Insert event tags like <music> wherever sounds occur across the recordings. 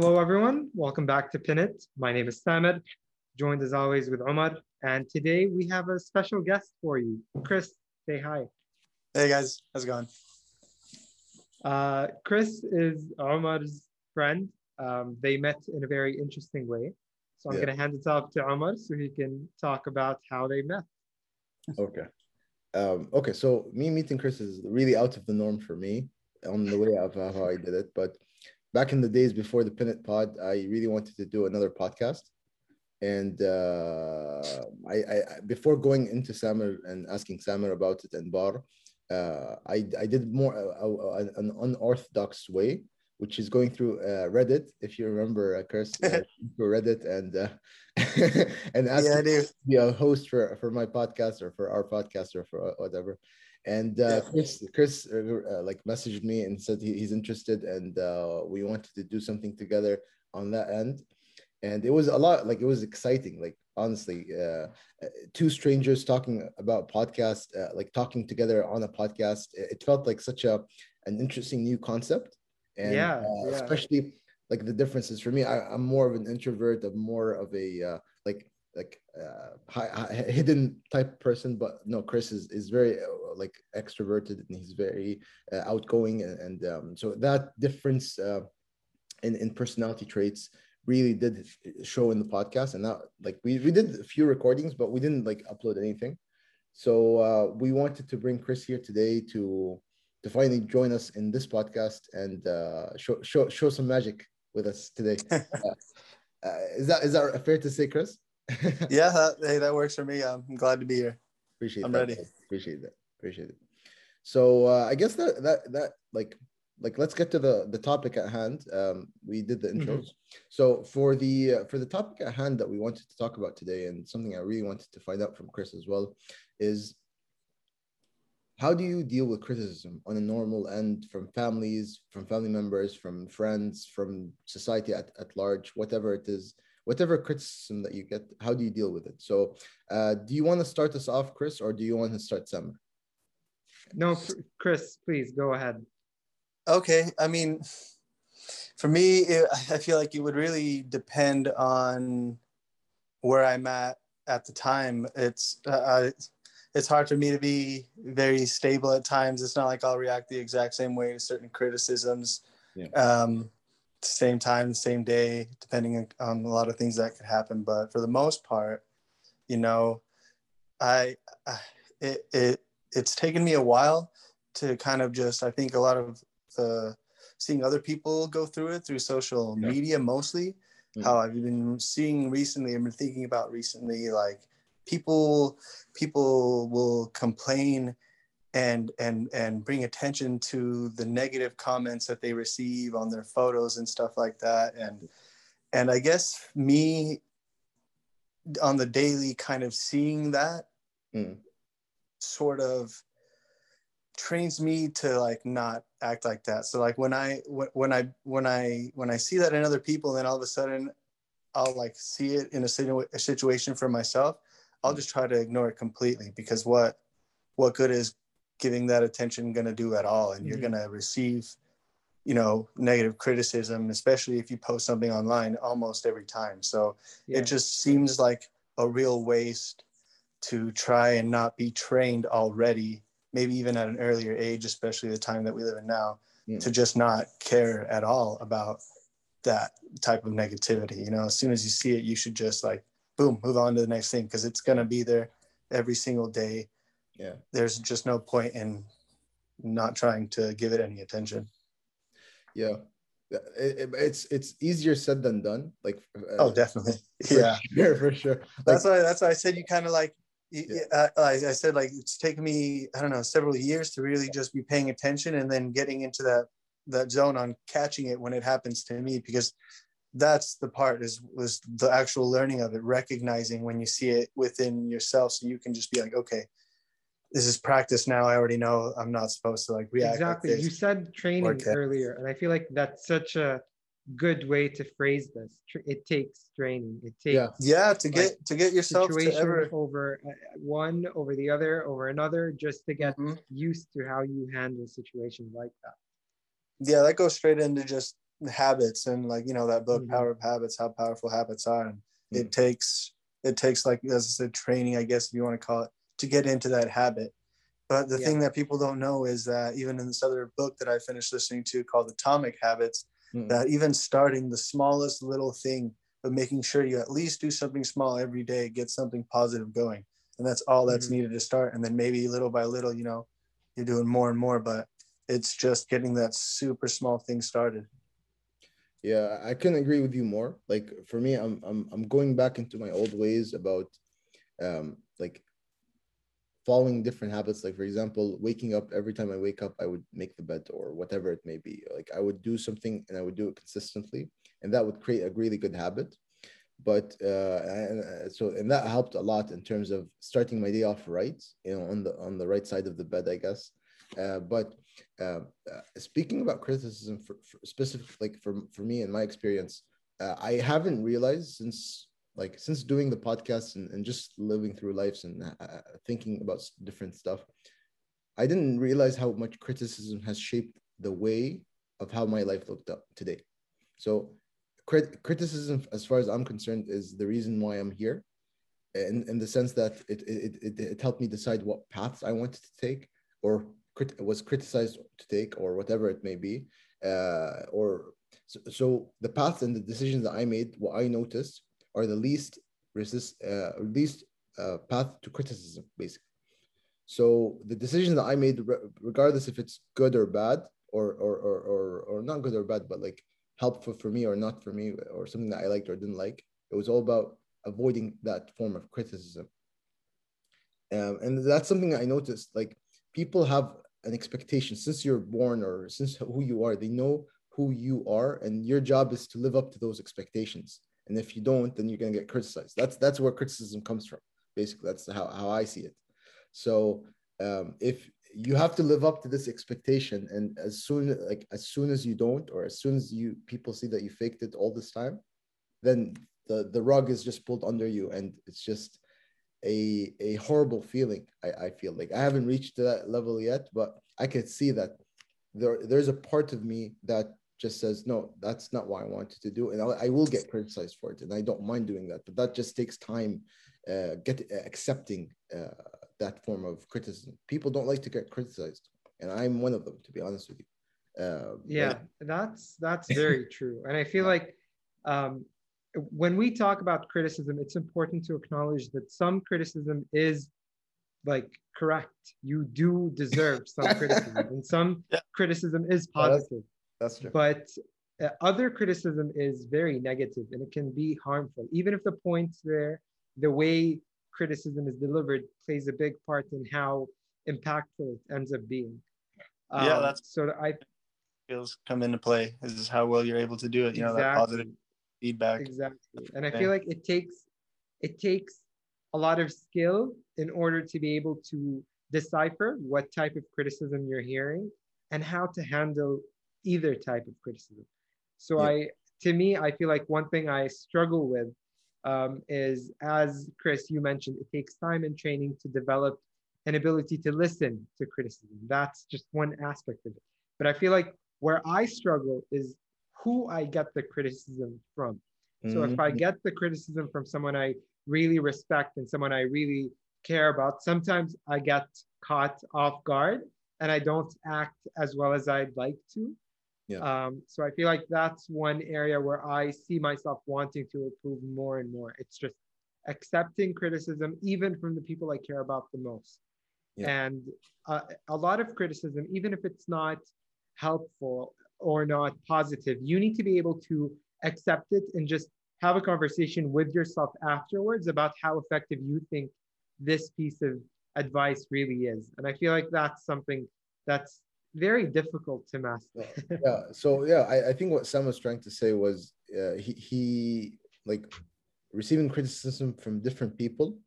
Hello, everyone. Welcome back to Pin It. My name is Samed, joined as always with Omar. And today we have a special guest for you. Chris, say hi. Hey, guys. How's it going? Uh, Chris is Omar's friend. Um, they met in a very interesting way. So I'm Yeah. going to hand it off to Omar so he can talk about how they met. Okay. Um, okay, so me meeting Chris is really out of the norm for me on the way of how I did it. But back in the days before the Pin It Pod, I really wanted to do another podcast. And uh, I, I before going into Samir and asking Samir about it and Bar, uh, I I did more uh, uh, an unorthodox way, which is going through uh, Reddit. If you remember, uh, Chris, uh, <laughs> through Reddit and uh, <laughs> and asking Yeah, do. be a host for for my podcast or for our podcast or for whatever. And uh, Yeah. Chris, Chris, uh, uh, like messaged me and said he, he's interested, and uh, we wanted to do something together on that end. And it was a lot, like it was exciting. Like honestly, uh, uh, two strangers talking about podcast, uh, like talking together on a podcast. It, felt like such a an interesting new concept, and Yeah, uh, yeah. especially like the differences for me. I, I'm more of an introvert. I'm more of a uh, like like uh, high, high, hidden type person but no chris is, is very uh, like extroverted and he's very uh, outgoing and, and um, so that difference uh, in, in personality traits really did show in the podcast. And that like we, we did a few recordings but we didn't like upload anything. So uh, we wanted to bring chris here today to to finally join us in this podcast and uh, show, show show some magic with us today. <laughs> Is that is that fair to say chris <laughs> Yeah, that, hey, that works for me. I'm glad to be here. appreciate I'm that. ready. Appreciate that. Appreciate it. So uh, I guess that that that like like let's get to the the topic at hand. Um, we did the intros. So for the uh, for the topic at hand that we wanted to talk about today, and something I really wanted to find out from Chris as well, is how do you deal with criticism on a normal end from families, from family members, from friends, from society at, at large, whatever it is, whatever criticism that you get, how do you deal with it? So uh, do you want to start us off, Chris, or do you want to start Sam? No, Chris, please go ahead. Okay. I mean, for me, it, I feel like it would really depend on where I'm at at the time. It's uh, it's hard for me to be very stable at times. It's not like I'll react the exact same way to certain criticisms. Yeah. Um, same time, same day, depending on a lot of things that could happen. But for the most part, you know, I, I it, it it's taken me a while to kind of just I think a lot of the seeing other people go through it through social Yeah. media mostly. Mm. How I've been seeing recently, I've been thinking about recently, like people people will complain and and and bring attention to the negative comments that they receive on their photos and stuff like that. And and i guess me on the daily kind of seeing that Mm. sort of trains me to like not act like that. So like when i when i when i when i see that in other people then all of a sudden i'll like see it in a, situ- a situation for myself. I'll just try to ignore it completely because what what good is giving that attention going to do at all and you're Mhm. going to receive you know negative criticism especially if you post something online almost every time so Yeah. it just seems like a real waste to try and not be trained already maybe even at an earlier age especially the time that we live in now Mm. to just not care at all about that type of negativity you know as soon as you see it you should just like boom move on to the next thing because it's going to be there every single day Yeah. there's just no point in not trying to give it any attention Yeah. It- it- it's it's easier said than done. Like uh, oh definitely <laughs> yeah sure, for sure. that's why that's why I said you kind of like Yeah. uh, I, I said like it's taken me I don't know several years to really just be paying attention and then getting into that that zone on catching it when it happens to me because that's the part is was the actual learning of it recognizing when you see it within yourself so you can just be like okay this is practice now I already know I'm not supposed to like react exactly. like you said training earlier, and I feel like that's such a good way to phrase this. It takes training. It takes Yeah. yeah to get to get yourself to ever over uh, one, over the other, over another, just to get Mhm. used to how you handle situations like that. yeah that goes straight into just habits and like you know that book Mhm. Power of Habits, how powerful habits are. And Mhm. it takes it takes like as I said, training, I guess if you want to call it, to get into that habit. But the Yeah. thing that people don't know is that even in this other book that I finished listening to called Atomic Habits, Mm. that even starting the smallest little thing, but making sure you at least do something small every day, get something positive going. And that's all that's Mhm. needed to start. And then maybe little by little, you know, you're doing more and more, but it's just getting that super small thing started. Yeah, I couldn't agree with you more. Like for me, I'm I'm I'm going back into my old ways about um like following different habits. Like for example, waking up every time I wake up, I would make the bed or whatever it may be. Like I would do something and I would do it consistently, and that would create a really good habit. But uh, uh, so and that helped a lot in terms of starting my day off right, you know, on the on the right side of the bed, I guess. Uh, but uh, uh, speaking about criticism for, for specific like for, for me and my experience uh, i haven't realized since like since doing the podcast and, and just living through lives and uh, thinking about different stuff i didn't realize how much criticism has shaped the way of how my life looked up today. So crit- criticism as far as i'm concerned is the reason why i'm here in, in the sense that it, it, it, it helped me decide what paths i wanted to take or crit- was criticized to take or whatever it may be uh, or so, so the paths and the decisions that i made what i noticed are the least resist uh, least uh, path to criticism basically. So the decision that i made re- regardless if it's good or bad or or, or or or not good or bad but like helpful for me or not for me or something that i liked or didn't like it was all about avoiding that form of criticism. Um, and that's something i noticed like people have an expectation since you're born or since who you are they know who you are and your job is to live up to those expectations and if you don't then you're going to get criticized. That's that's where criticism comes from basically. That's how, how i see it. So um, if you have to live up to this expectation and as soon like as soon as you don't or as soon as you people see that you faked it all this time then the the rug is just pulled under you and it's just a a horrible feeling I, I feel. Like i haven't reached that level yet but i could see that there there's a part of me that just says no that's not what i wanted to do and I, I will get criticized for it and i don't mind doing that but that just takes time uh, get uh, accepting uh, that form of criticism. People don't like to get criticized and i'm one of them to be honest with you. Um, yeah like- that's that's <laughs> very true and i feel like um, when we talk about criticism it's important to acknowledge that some criticism is like correct. You do deserve some <laughs> criticism and some Yeah. criticism is that's- positive that's true but uh, other criticism is very negative and it can be harmful even if the points there the way criticism is delivered plays a big part in how impactful it ends up being Yeah, Um, that's- so i Skills come into play. This is how well you're able to do it. You know, that positive feedback. exactly and i feel like it takes it takes a lot of skill in order to be able to decipher what type of criticism you're hearing and how to handle either type of criticism so Yeah. i to me i feel like one thing i struggle with um, is as chris you mentioned it takes time and training to develop an ability to listen to criticism that's just one aspect of it but i feel like where i struggle is who I get the criticism from. So if I Mhm. get the criticism from someone I really respect and someone I really care about, sometimes I get caught off guard and I don't act as well as I'd like to. Yeah. Um, so I feel like that's one area where I see myself wanting to improve more and more. It's just accepting criticism, even from the people I care about the most. Yeah. And uh, a lot of criticism, even if it's not helpful or not positive, you need to be able to accept it and just have a conversation with yourself afterwards about how effective you think this piece of advice really is. And I feel like that's something that's very difficult to master. <laughs> yeah so yeah I, I think what sam was trying to say was uh, he, he like receiving criticism from different people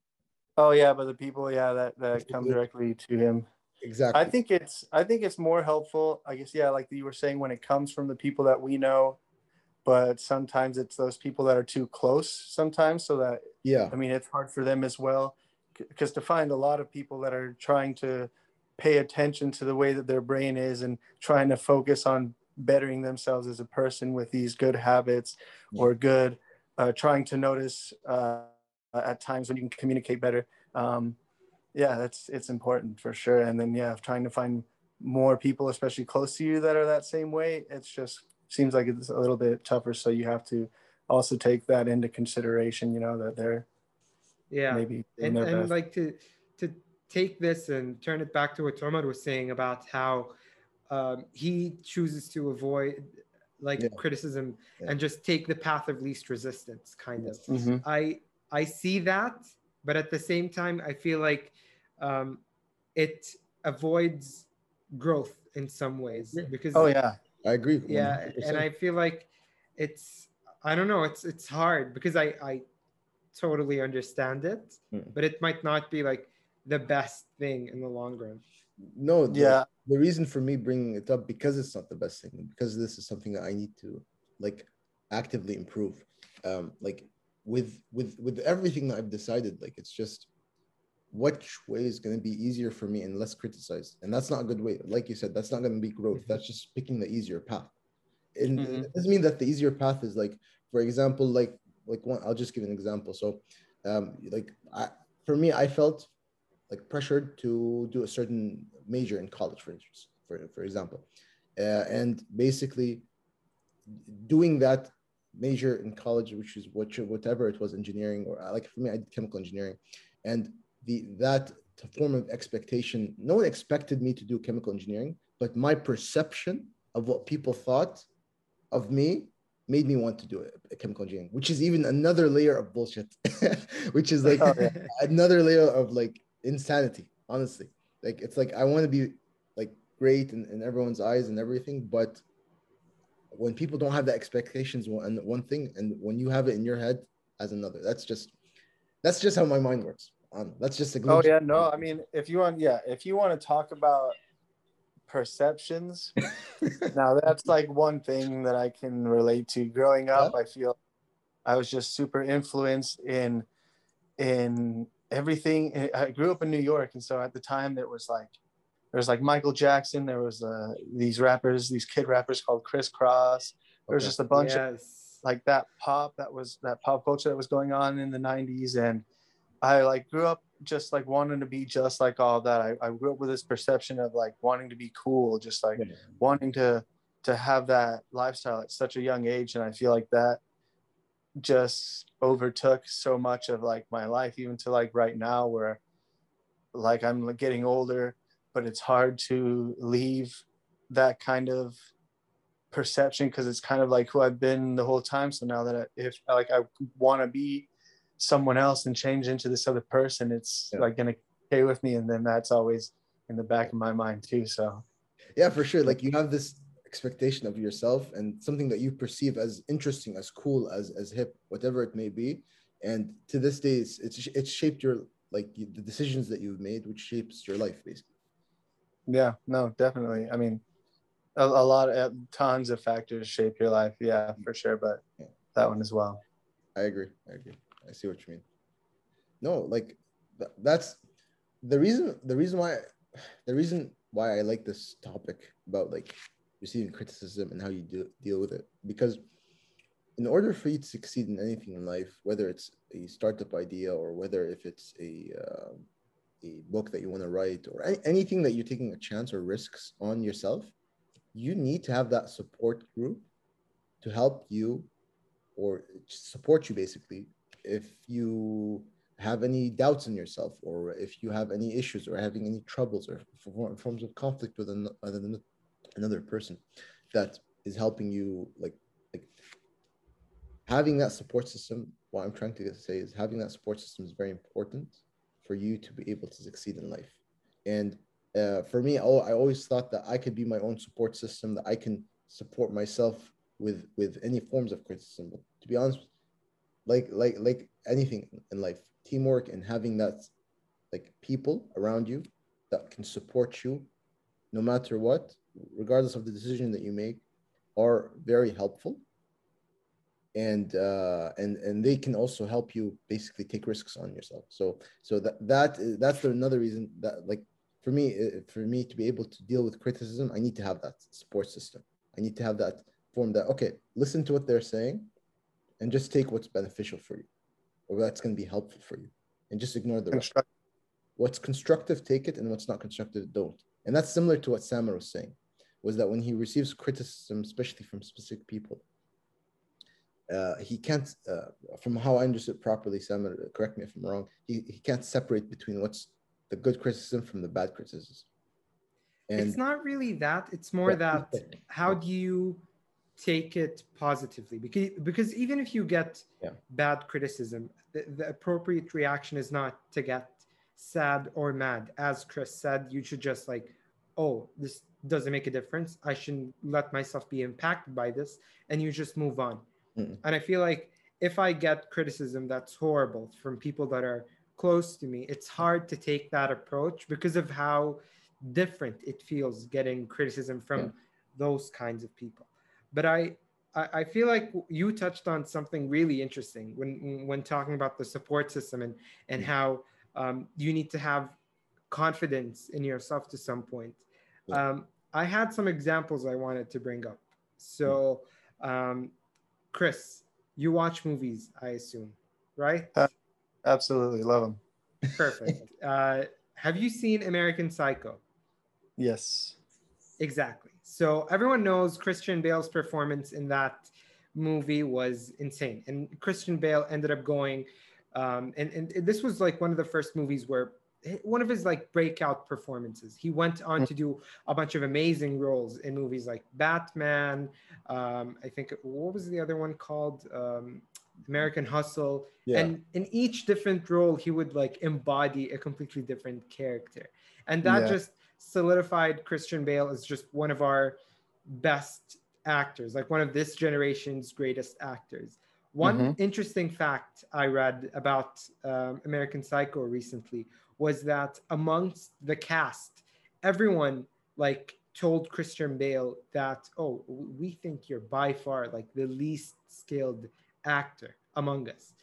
Oh yeah, but the people, yeah, that that come directly to him. exactly I think it's I think it's more helpful. I guess yeah, like you were saying, when it comes from the people that we know, but sometimes it's those people that are too close. Sometimes, so that yeah I mean, it's hard for them as well, because to find a lot of people that are trying to pay attention to the way that their brain is and trying to focus on bettering themselves as a person with these good habits or good uh, trying to notice uh, at times when you can communicate better. Um, yeah that's it's important for sure. And then yeah trying to find more people especially close to you that are that same way it's just seems like it's a little bit tougher. So you have to also take that into consideration you know that they're yeah. maybe and, and like to to take this and turn it back to what Omar was saying about how um, he chooses to avoid like yeah. criticism yeah. and just take the path of least resistance kind of mm-hmm. i i see that but at the same time i feel like um, it avoids growth in some ways because oh yeah i agree 100%. yeah and i feel like it's i don't know it's it's hard because i i totally understand it mm. but it might not be like the best thing in the long run. No the, yeah. the reason for me bringing it up because it's not the best thing because this is something that i need to like actively improve. Um like with with with everything that i've decided like it's just which way is going to be easier for me and less criticized. And that's not a good way like you said that's not going to be growth. Mm-hmm. that's just picking the easier path. And mm-hmm. it doesn't mean that the easier path is like for example like like one i'll just give an example. So um like i for me i felt like pressured to do a certain major in college, for instance, for, for example. Uh, and basically doing that major in college, which is what, whatever it was, engineering, or like for me, I did chemical engineering. And the that form of expectation, no one expected me to do chemical engineering, but my perception of what people thought of me made me want to do a chemical engineering, which is even another layer of bullshit, <laughs> which is like <laughs> oh, yeah. another layer of like insanity, honestly. Like it's like I want to be like great in, in everyone's eyes and everything, but when people don't have the expectations one one thing, and when you have it in your head as another, that's just that's just how my mind works. Um, that's just a Oh yeah, no, I mean, if you want, yeah, if you want to talk about perceptions, <laughs> now that's like one thing that I can relate to. Growing up, yeah. I feel I was just super influenced in in everything eh, i grew up in new york and so at the time there was like there was like michael jackson there was uh, these rappers these kid rappers called Kris Kross there was just a bunch yes. of like that pop that was that pop culture that was going on in the 90s and i like grew up just like wanting to be just like all that i, I grew up with this perception of like wanting to be cool just like yeah. wanting to to have that lifestyle at such a young age and i feel like that just overtook so much of like my life even to like right now where like i'm getting older but it's hard to leave that kind of perception because it's kind of like who i've been the whole time. So now that I, if like i want to be someone else and change into this other person it's yeah. like gonna stay with me and then that's always in the back of my mind too so. Yeah for sure. Like you have this expectation of yourself and something that you perceive as interesting, as cool, as as hip, whatever it may be. And to this day, it's it's, it's shaped your like the decisions that you've made, which shapes your life basically. Yeah, no, definitely. I mean, a, a lot of tons of factors shape your life. Yeah, for sure. But yeah. that one as well. I agree. I agree. I see what you mean. No, like that's the reason. The reason why. The reason why I like this topic about like receiving criticism and how you do, deal with it. Because in order for you to succeed in anything in life, whether it's a startup idea or whether if it's a uh, a book that you want to write or any, anything that you're taking a chance or risks on yourself, you need to have that support group to help you or support you basically if you have any doubts in yourself or if you have any issues or having any troubles or forms of conflict with another person that is helping you like like having that support system what i'm trying to say is having that support system is very important for you to be able to succeed in life. And uh, for me i always thought that i could be my own support system that i can support myself with with any forms of criticism. But to be honest like like like anything in life teamwork and having that like people around you that can support you no matter what regardless of the decision that you make, are very helpful. And uh, and and they can also help you basically take risks on yourself. So so that that that's another reason that like for me for me to be able to deal with criticism, I need to have that support system. I need to have that form that okay, listen to what they're saying, and just take what's beneficial for you, or that's going to be helpful for you, and just ignore the rest. What's constructive, take it, and what's not constructive, don't. And that's similar to what Samar was saying, was that when he receives criticism, especially from specific people, uh, he can't, uh, from how I understood properly, Samar, correct me if I'm wrong, he, he can't separate between what's the good criticism from the bad criticism. And it's not really that. It's more that how do you take it positively? Because because even if you get yeah. bad criticism, the, the appropriate reaction is not to get sad or mad. As Chris said, you should just like, oh, this doesn't make a difference. I shouldn't let myself be impacted by this, and you just move on. Mm-hmm. And I feel like if I get criticism that's horrible from people that are close to me, it's hard to take that approach because of how different it feels getting criticism from yeah. those kinds of people. But I, I feel like you touched on something really interesting when when talking about the support system and and how um, you need to have confidence in yourself to some point. Um, I had some examples I wanted to bring up. So, um, Chris, you watch movies, I assume, right? Uh, Absolutely, love them. Perfect. <laughs> uh, have you seen American Psycho? Yes. Exactly. So everyone knows Christian Bale's performance in that movie was insane, and Christian Bale ended up going, um, and and this was like one of the first movies where one of his like breakout performances. He went on to do a bunch of amazing roles in movies like Batman. Um, I think what was the other one called? Um, American Hustle. Yeah. And in each different role, he would like embody a completely different character. And that yeah. just solidified Christian Bale as just one of our best actors, like one of this generation's greatest actors. One mm-hmm. interesting fact I read about um, American Psycho recently was that amongst the cast, everyone like told Christian Bale that, oh, we think you're by far like the least skilled actor among us.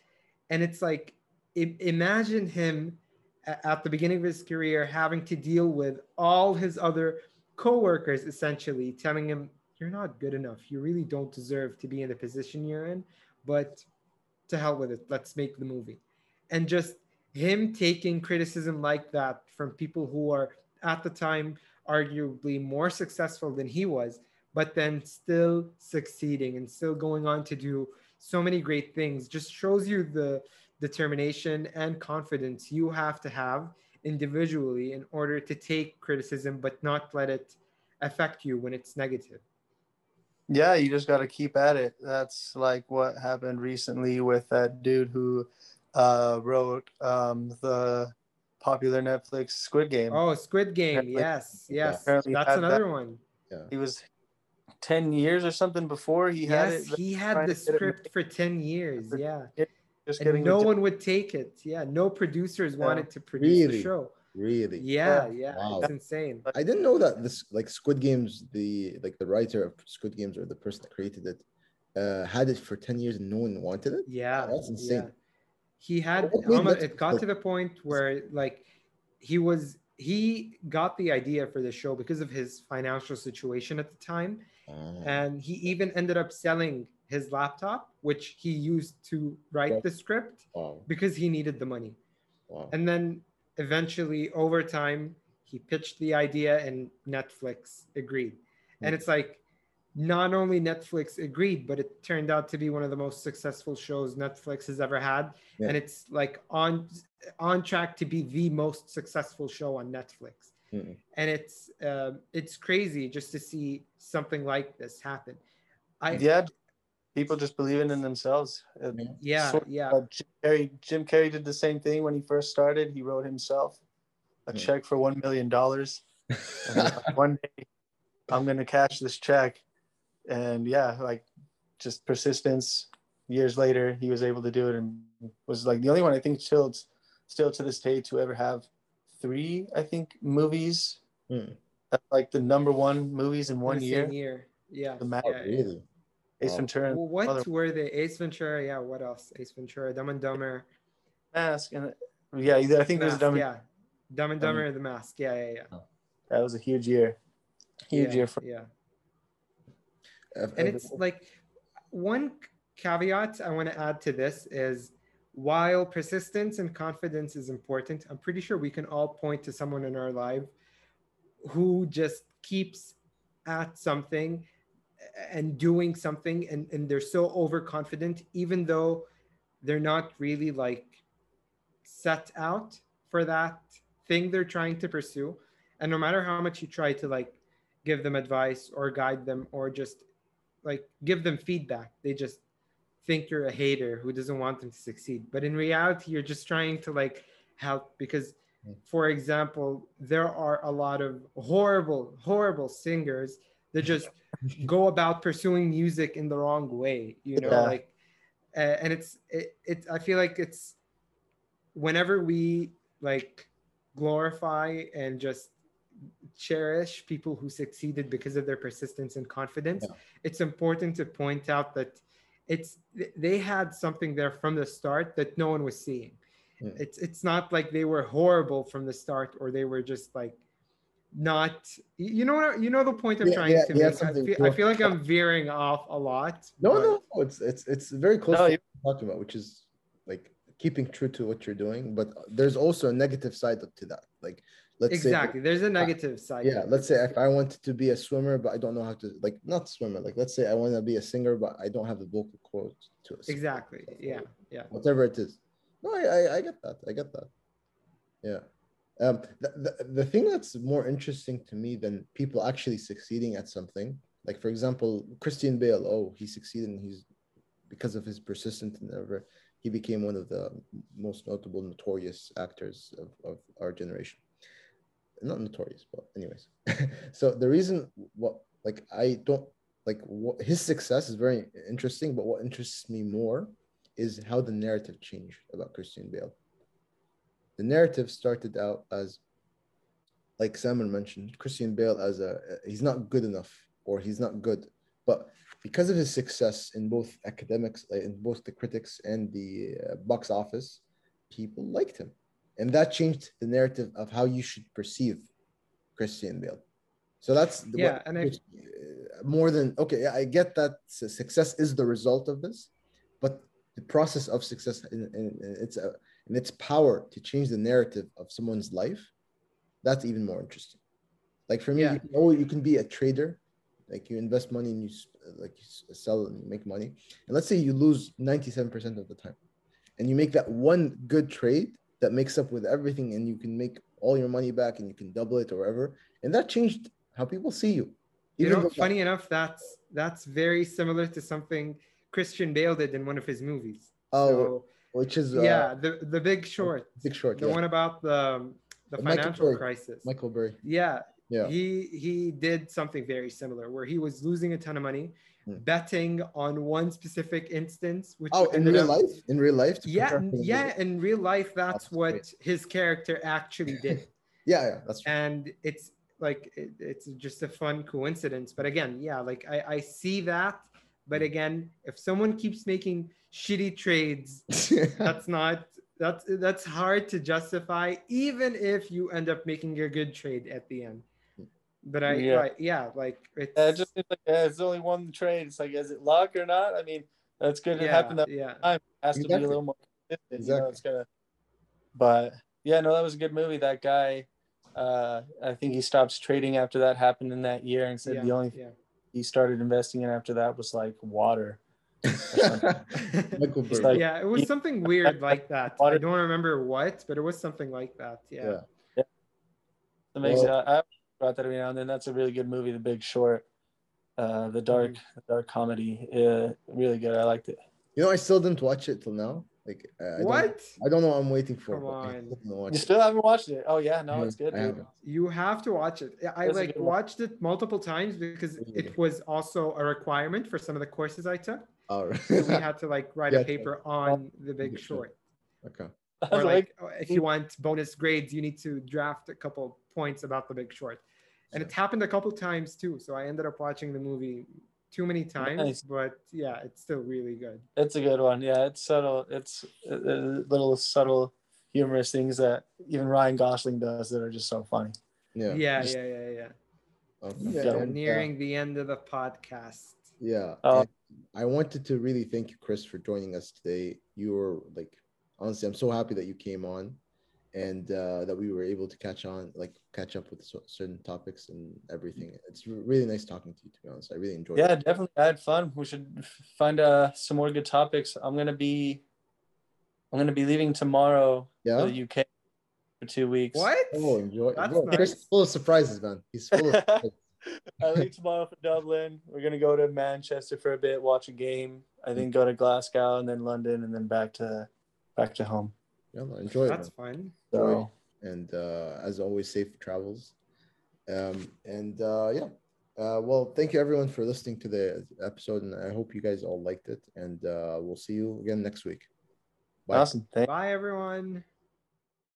And it's like, imagine him at the beginning of his career having to deal with all his other coworkers essentially telling him, You're not good enough. You really don't deserve to be in the position you're in, but to hell with it. Let's make the movie. And just him taking criticism like that from people who are at the time arguably more successful than he was, but then still succeeding and still going on to do so many great things just shows you the determination and confidence you have to have individually in order to take criticism but not let it affect you when it's negative. Yeah you just got to keep at it. That's like what happened recently with that dude who uh, wrote um, the popular netflix squid game oh squid game netflix, yes yes that's another that, one yeah. he was 10 years or something before he had yes, it. he had the script for 10 years. Yeah. Just and no one would take it. Yeah. No producers yeah. wanted to produce really? the show. Really? Yeah, yeah. Wow. It's insane. I didn't know that this like Squid Games, the like the writer of Squid Games or the person that created it, uh, had it for 10 years and no one wanted it. Yeah. That's insane. Yeah. He had almost, it got to the point where like he was he got the idea for the show because of his financial situation at the time Oh. And he even ended up selling his laptop, which he used to write the script wow. because he needed the money. Wow. And then eventually, over time, he pitched the idea and Netflix agreed. Mm-hmm. And it's like, not only Netflix agreed, but it turned out to be one of the most successful shows Netflix has ever had, yeah. and it's like on on track to be the most successful show on Netflix. Mm-hmm. And it's uh, it's crazy just to see something like this happen. I yeah, people just believing in themselves. yeah, sort of, yeah. Uh, Jim Carrey, Jim Carrey did the same thing when he first started. He wrote himself a mm-hmm. check for one million dollars. <laughs> one day, I'm gonna cash this check, and yeah, like just persistence. Years later, he was able to do it, and was like the only one I think still, still to this day to ever have three, I think, movies. Hmm. Like the number one movies in one in year. year. Yeah. The Mad yeah, really? Ace wow. Ventura. Well, what other... were they? Ace Ventura. Yeah. What else? Ace Ventura. Dumb and Dumber. Mask and yeah, I think there's Dumb. And- Yeah. Dumb and Dumber. Um, the Mask. Yeah, yeah, yeah. That was a huge year. Huge yeah, year for. Yeah. And it's like one caveat I want to add to this is while persistence and confidence is important, I'm pretty sure we can all point to someone in our life who just keeps at something and doing something and, and they're so overconfident, even though they're not really like set out for that thing they're trying to pursue. And no matter how much you try to like give them advice or guide them or just like give them feedback, they just think you're a hater who doesn't want them to succeed. But in reality, you're just trying to like help because for example, there are a lot of horrible, horrible singers that just <laughs> go about pursuing music in the wrong way, you know, Yeah. like, uh, and it's, it, it, I feel like it's whenever we like glorify and just cherish people who succeeded because of their persistence and confidence, Yeah. it's important to point out that it's they had something there from the start that no one was seeing. Yeah. It's it's not like they were horrible from the start or they were just like not you know what you know the point I'm Yeah, trying yeah, to yeah, make. I feel, to- I feel like I'm veering off a lot. no, but- no, no, it's it's it's very close No, to you- what you're talking about, which is like keeping true to what you're doing. But there's also a negative side to that. Like, let's exactly. say, There's a negative side. yeah, let's say if I wanted to be a swimmer, but I don't know how to, like, not swimmer. Like, let's say I want to be a singer, but I don't have the vocal cords to it. Exactly. Yeah. Yeah. whatever it is. No, I, I, I get that. I get that. Yeah. Um, the, the, the thing that's more interesting to me than people actually succeeding at something, like for example, Christian Bale, oh, he succeeded and he's because of his persistence and ever he became one of the most notable, notorious actors of, of our generation. Not notorious, but anyways. <laughs> so the reason what like I don't like what his success is very interesting, but what interests me more is how the narrative changed about Christian Bale. The narrative started out as, like Simon mentioned, Christian Bale as a he's not good enough or he's not good, but because of his success in both academics, like, in both the critics and the uh, box office, people liked him, and that changed the narrative of how you should perceive Christian Bale. So that's Yeah, what- and I- uh, more than okay. I get that success is the result of this, but the process of success and, and, and its uh, and its power to change the narrative of someone's life, that's even more interesting. Like for me, Yeah. you, can, oh, you can be a trader, like you invest money and you like you sell and you make money, and let's say you lose ninety seven percent of the time, and you make that one good trade that makes up with everything, and you can make all your money back and you can double it or whatever, and that changed how people see you. You know, funny enough, that's that's very similar to something Christian Bale did in one of his movies. Oh, So, which is uh, yeah, the the Big Short, Big Short, the yeah. one about the the Michael financial Burry. crisis. Michael Burry. Yeah, Yeah. he he did something very similar where he was losing a ton of money. Hmm. betting on one specific instance which Oh, in real up- life? In real life? yeah prepare n- for the yeah in real life that's That's what great. his character actually <laughs> did Yeah, yeah, that's true. and it's like it, it's just a fun coincidence but again yeah like I, I see that but hmm. again if someone keeps making shitty trades <laughs> that's not that's that's hard to justify even if you end up making a good trade at the end but i Yeah. yeah, yeah like it's Yeah, it just seems like yeah, it's only one trade. It's like, is it luck or not? I mean, that's good. It yeah, happened that yeah time. It has to be a little more consistent. You Exactly. know, it's gonna. But yeah, no, that was a good movie. That guy, uh, I think he stops trading after that happened in that year, and said yeah, the only thing yeah. he started investing in after that was like water. <laughs> Michael It's like- yeah, it was something weird <laughs> like that. I don't remember what, but it was something like that. Yeah. Yeah. Amazing. Well- I, I brought that every now and then. That's a really good movie, The Big Short. Uh, the dark, Mm-hmm. the dark comedy. Uh, really good. I liked it. You know, I still didn't watch it till now. Like, uh, I don't- What? I don't know what I'm waiting for. Come but I on. still haven't watched You it. still haven't watched it? Oh yeah, no, I it's good. Dude. You have to watch it. I That's like good one. watched it multiple times because Really? it was also a requirement for some of the courses I took. Oh, So we had to like write <laughs> Yeah, a paper on the Big Big Short. Short. okay. I Or was like if you want bonus grades, you need to draft a couple points about the Big Short. And it happened a couple times too. So I ended up watching the movie too many times, Nice. but yeah, it's still really good. It's a good one. Yeah, it's subtle. It's uh, uh, little subtle, humorous things that even Ryan Gosling does that are just so funny. Yeah. Yeah, yeah, Just- yeah, yeah. Okay. Yeah. we're nearing the end of the podcast. Yeah. Uh, I wanted to really thank you, Chris, for joining us today. You were like, honestly, I'm so happy that you came on and uh, that we were able to catch on, like catch up with certain topics and everything. It's really nice talking to you, to be honest. I really enjoyed it. Yeah, it. definitely. I had fun. We should find uh, some more good topics. I'm gonna be, I'm gonna be leaving tomorrow Yeah. for the UK for two weeks. What? Oh, enjoy. That's Bro, Chris nice. is full of surprises, man. He's full of <laughs> surprises. I leave tomorrow for Dublin. We're gonna go to Manchester for a bit, watch a game. I think go to Glasgow and then London and then back to back to home. Yeah, man, enjoy it. That's fine. fun. So And uh, as always, safe travels. Um, and uh, yeah. Uh, well, thank you everyone for listening to the episode, and I hope you guys all liked it. And uh, we'll see you again next week. Bye. awesome. Thank Bye, everyone.